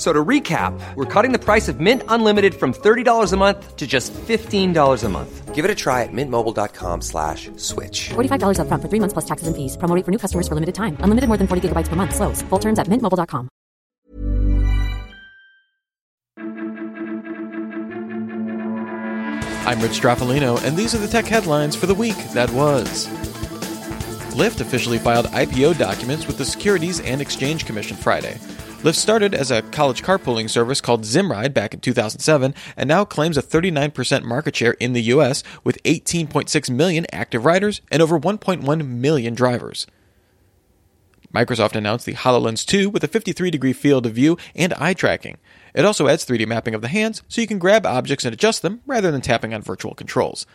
So to recap, we're cutting the price of Mint Unlimited from $30 a month to just $15 a month. Give it a try at mintmobile.com slash switch. $45 upfront for three months plus taxes and fees. Promo rate for new customers for limited time. Unlimited more than 40 gigabytes per month. Slows. Full terms at mintmobile.com. I'm Rich Stroffolino, and these are the tech headlines for the week that was. Lyft officially filed IPO documents with the Securities and Exchange Commission Friday. Lyft started as a college carpooling service called Zimride back in 2007 and now claims a 39% market share in the US with 18.6 million active riders and over 1.1 million drivers. Microsoft announced the HoloLens 2 with a 53 degree field of view and eye tracking. It also adds 3D mapping of the hands so you can grab objects and adjust them rather than tapping on virtual controls.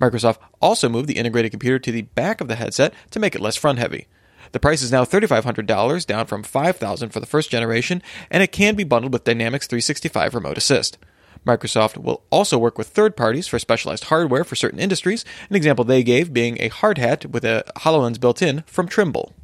Microsoft also moved the integrated computer to the back of the headset to make it less front heavy. The price is now $3,500, down from $5,000 for the first generation, and it can be bundled with Dynamics 365 Remote Assist. Microsoft will also work with third parties for specialized hardware for certain industries, an example they gave being a hard hat with a HoloLens built in from Trimble.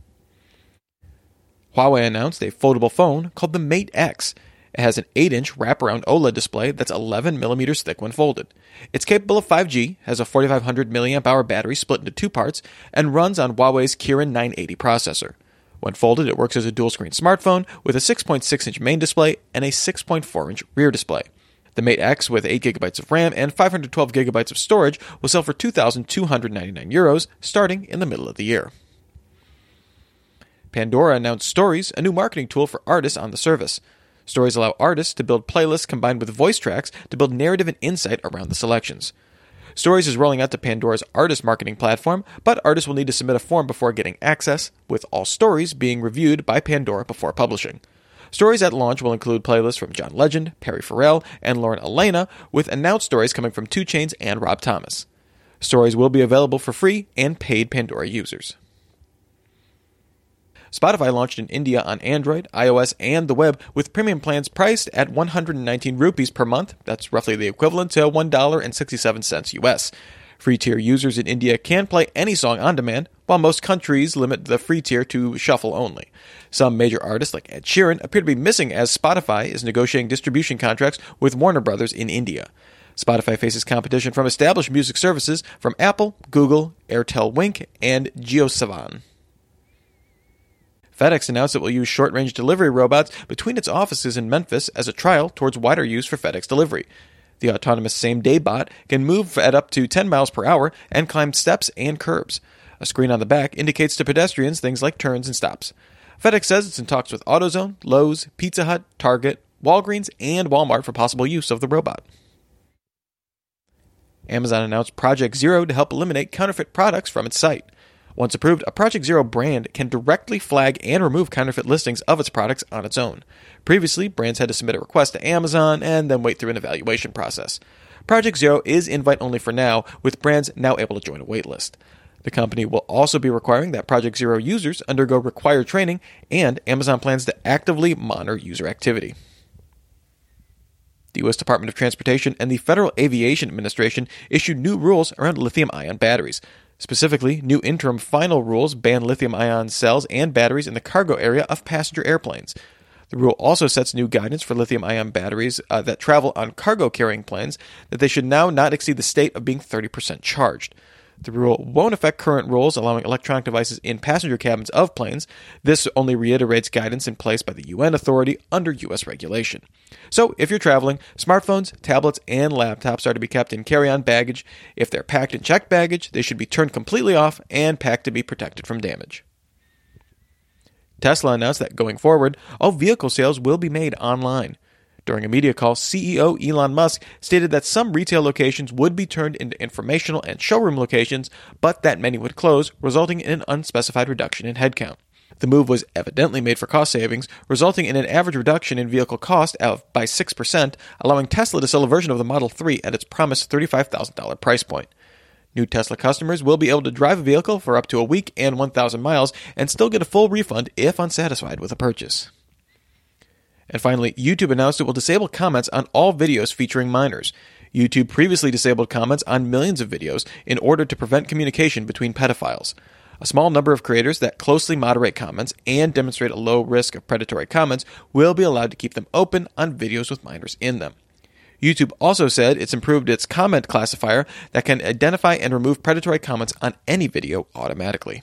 Huawei announced a foldable phone called the Mate X. It has an 8 inch wraparound OLED display that's 11 millimeters thick when folded. It's capable of 5G, has a 4500 mAh battery split into two parts, and runs on Huawei's Kirin 980 processor. When folded, it works as a dual screen smartphone with a 6.6 inch main display and a 6.4 inch rear display. The Mate X with 8 GB of RAM and 512 GB of storage will sell for 2,299 euros starting in the middle of the year. Pandora announced Stories, a new marketing tool for artists on the service. Stories allow artists to build playlists combined with voice tracks to build narrative and insight around the selections. Stories is rolling out to Pandora's artist marketing platform, but artists will need to submit a form before getting access, with all stories being reviewed by Pandora before publishing. Stories at launch will include playlists from John Legend, Perry Farrell, and Lauren Alaina, with announced stories coming from 2 Chainz and Rob Thomas. Stories will be available for free and paid Pandora users. Spotify launched in India on Android, iOS, and the web with premium plans priced at 119 rupees per month. That's roughly the equivalent to $1.67 US. Free tier users in India can play any song on demand, while most countries limit the free tier to shuffle only. Some major artists like Ed Sheeran appear to be missing as Spotify is negotiating distribution contracts with Warner Brothers in India. Spotify faces competition from established music services from Apple, Google, Airtel Wynk, and JioSaavn. FedEx announced it will use short range delivery robots between its offices in Memphis as a trial towards wider use for FedEx delivery. The autonomous same day bot can move at up to 10 miles per hour and climb steps and curbs. A screen on the back indicates to pedestrians things like turns and stops. FedEx says it's in talks with AutoZone, Lowe's, Pizza Hut, Target, Walgreens, and Walmart for possible use of the robot. Amazon announced Project Zero to help eliminate counterfeit products from its site. Once approved, a Project Zero brand can directly flag and remove counterfeit listings of its products on its own. Previously, brands had to submit a request to Amazon and then wait through an evaluation process. Project Zero is invite only for now, with brands now able to join a waitlist. The company will also be requiring that Project Zero users undergo required training, and Amazon plans to actively monitor user activity. The U.S. Department of Transportation and the Federal Aviation Administration issued new rules around lithium ion batteries. Specifically, new interim final rules ban lithium ion cells and batteries in the cargo area of passenger airplanes. The rule also sets new guidance for lithium ion batteries uh, that travel on cargo carrying planes that they should now not exceed the state of being 30% charged. The rule won't affect current rules allowing electronic devices in passenger cabins of planes. This only reiterates guidance in place by the UN authority under US regulation. So, if you're traveling, smartphones, tablets, and laptops are to be kept in carry on baggage. If they're packed in checked baggage, they should be turned completely off and packed to be protected from damage. Tesla announced that going forward, all vehicle sales will be made online. During a media call, CEO Elon Musk stated that some retail locations would be turned into informational and showroom locations, but that many would close, resulting in an unspecified reduction in headcount. The move was evidently made for cost savings, resulting in an average reduction in vehicle cost of by 6%, allowing Tesla to sell a version of the Model 3 at its promised $35,000 price point. New Tesla customers will be able to drive a vehicle for up to a week and 1,000 miles and still get a full refund if unsatisfied with a purchase. And finally, YouTube announced it will disable comments on all videos featuring minors. YouTube previously disabled comments on millions of videos in order to prevent communication between pedophiles. A small number of creators that closely moderate comments and demonstrate a low risk of predatory comments will be allowed to keep them open on videos with minors in them. YouTube also said it's improved its comment classifier that can identify and remove predatory comments on any video automatically.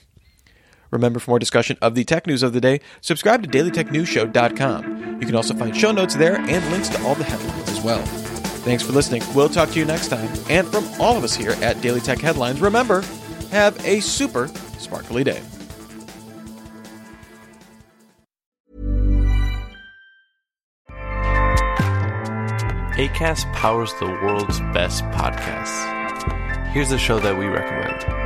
Remember, for more discussion of the tech news of the day, subscribe to dailytechnewsshow.com. You can also find show notes there and links to all the headlines as well. Thanks for listening. We'll talk to you next time. And from all of us here at Daily Tech Headlines, remember, have a super sparkly day. ACAST powers the world's best podcasts. Here's a show that we recommend.